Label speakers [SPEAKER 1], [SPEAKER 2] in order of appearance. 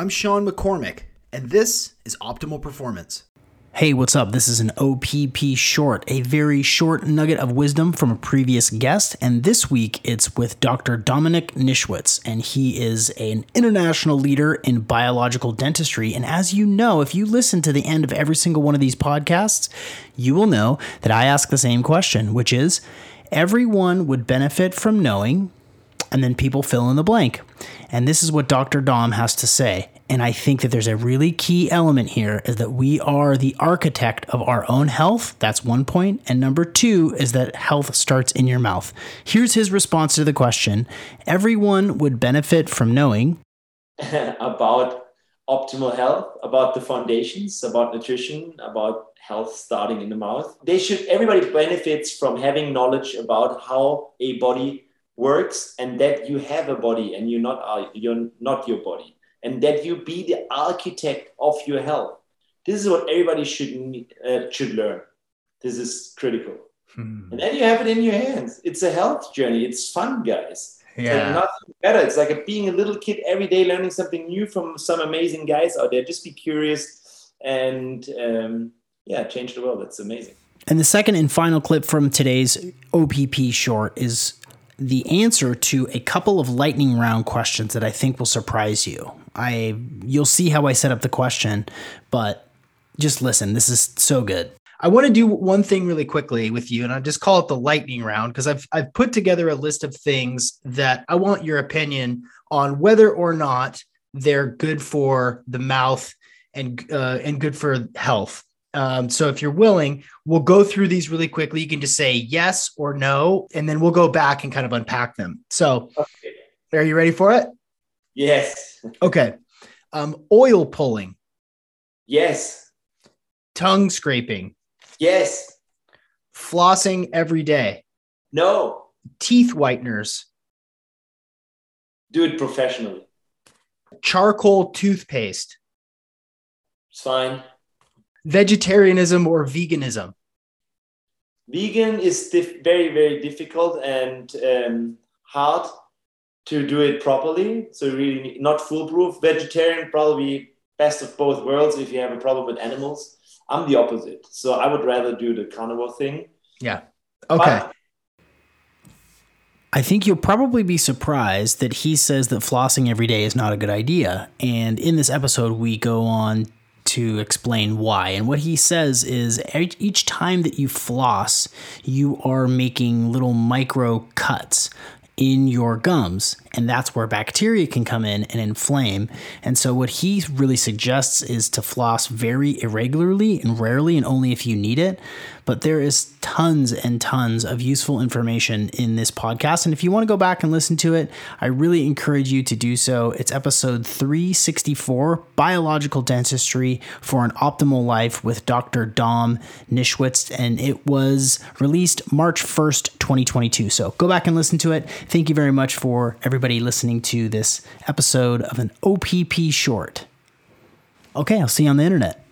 [SPEAKER 1] I'm Sean McCormick, and this is Optimal Performance.
[SPEAKER 2] Hey, what's up? This is an OPP short, a very short nugget of wisdom from a previous guest. And this week it's with Dr. Dominic Nischwitz, and he is an international leader in biological dentistry. And as you know, if you listen to the end of every single one of these podcasts, you will know that I ask the same question, which is everyone would benefit from knowing, and then people fill in the blank. And this is what Dr. Dom has to say. And I think that there's a really key element here is that we are the architect of our own health. That's one point. And number two is that health starts in your mouth. Here's his response to the question Everyone would benefit from knowing
[SPEAKER 3] about optimal health, about the foundations, about nutrition, about health starting in the mouth. They should, everybody benefits from having knowledge about how a body works and that you have a body and you're not, you're not your body and that you be the architect of your health. This is what everybody should uh, should learn. This is critical. Hmm. And then you have it in your hands. It's a health journey. It's fun, guys.
[SPEAKER 2] Yeah.
[SPEAKER 3] Like nothing better. It's like a, being a little kid every day, learning something new from some amazing guys out there. Just be curious and um, yeah, change the world. it's amazing.
[SPEAKER 2] And the second and final clip from today's OPP short is the answer to a couple of lightning round questions that I think will surprise you. I you'll see how I set up the question, but just listen. This is so good. I want to do one thing really quickly with you, and I just call it the lightning round because I've I've put together a list of things that I want your opinion on whether or not they're good for the mouth and uh, and good for health. Um, so if you're willing, we'll go through these really quickly. You can just say yes or no, and then we'll go back and kind of unpack them. So, okay. are you ready for it?
[SPEAKER 3] Yes.
[SPEAKER 2] Okay. Um, oil pulling.
[SPEAKER 3] Yes.
[SPEAKER 2] Tongue scraping.
[SPEAKER 3] Yes.
[SPEAKER 2] Flossing every day.
[SPEAKER 3] No.
[SPEAKER 2] Teeth whiteners.
[SPEAKER 3] Do it professionally.
[SPEAKER 2] Charcoal toothpaste.
[SPEAKER 3] It's fine
[SPEAKER 2] vegetarianism or veganism?
[SPEAKER 3] Vegan is dif- very, very difficult and um, hard to do it properly. So really not foolproof. Vegetarian probably best of both worlds if you have a problem with animals. I'm the opposite. So I would rather do the carnivore thing.
[SPEAKER 2] Yeah. Okay. But I think you'll probably be surprised that he says that flossing every day is not a good idea. And in this episode, we go on to explain why. And what he says is each time that you floss, you are making little micro cuts in your gums and that's where bacteria can come in and inflame. And so, what he really suggests is to floss very irregularly and rarely, and only if you need it. But there is tons and tons of useful information in this podcast. And if you want to go back and listen to it, I really encourage you to do so. It's episode 364 Biological Dentistry for an Optimal Life with Dr. Dom Nischwitz. And it was released March 1st, 2022. So go back and listen to it. Thank you very much for everybody everybody listening to this episode of an OPP short. Okay, I'll see you on the internet.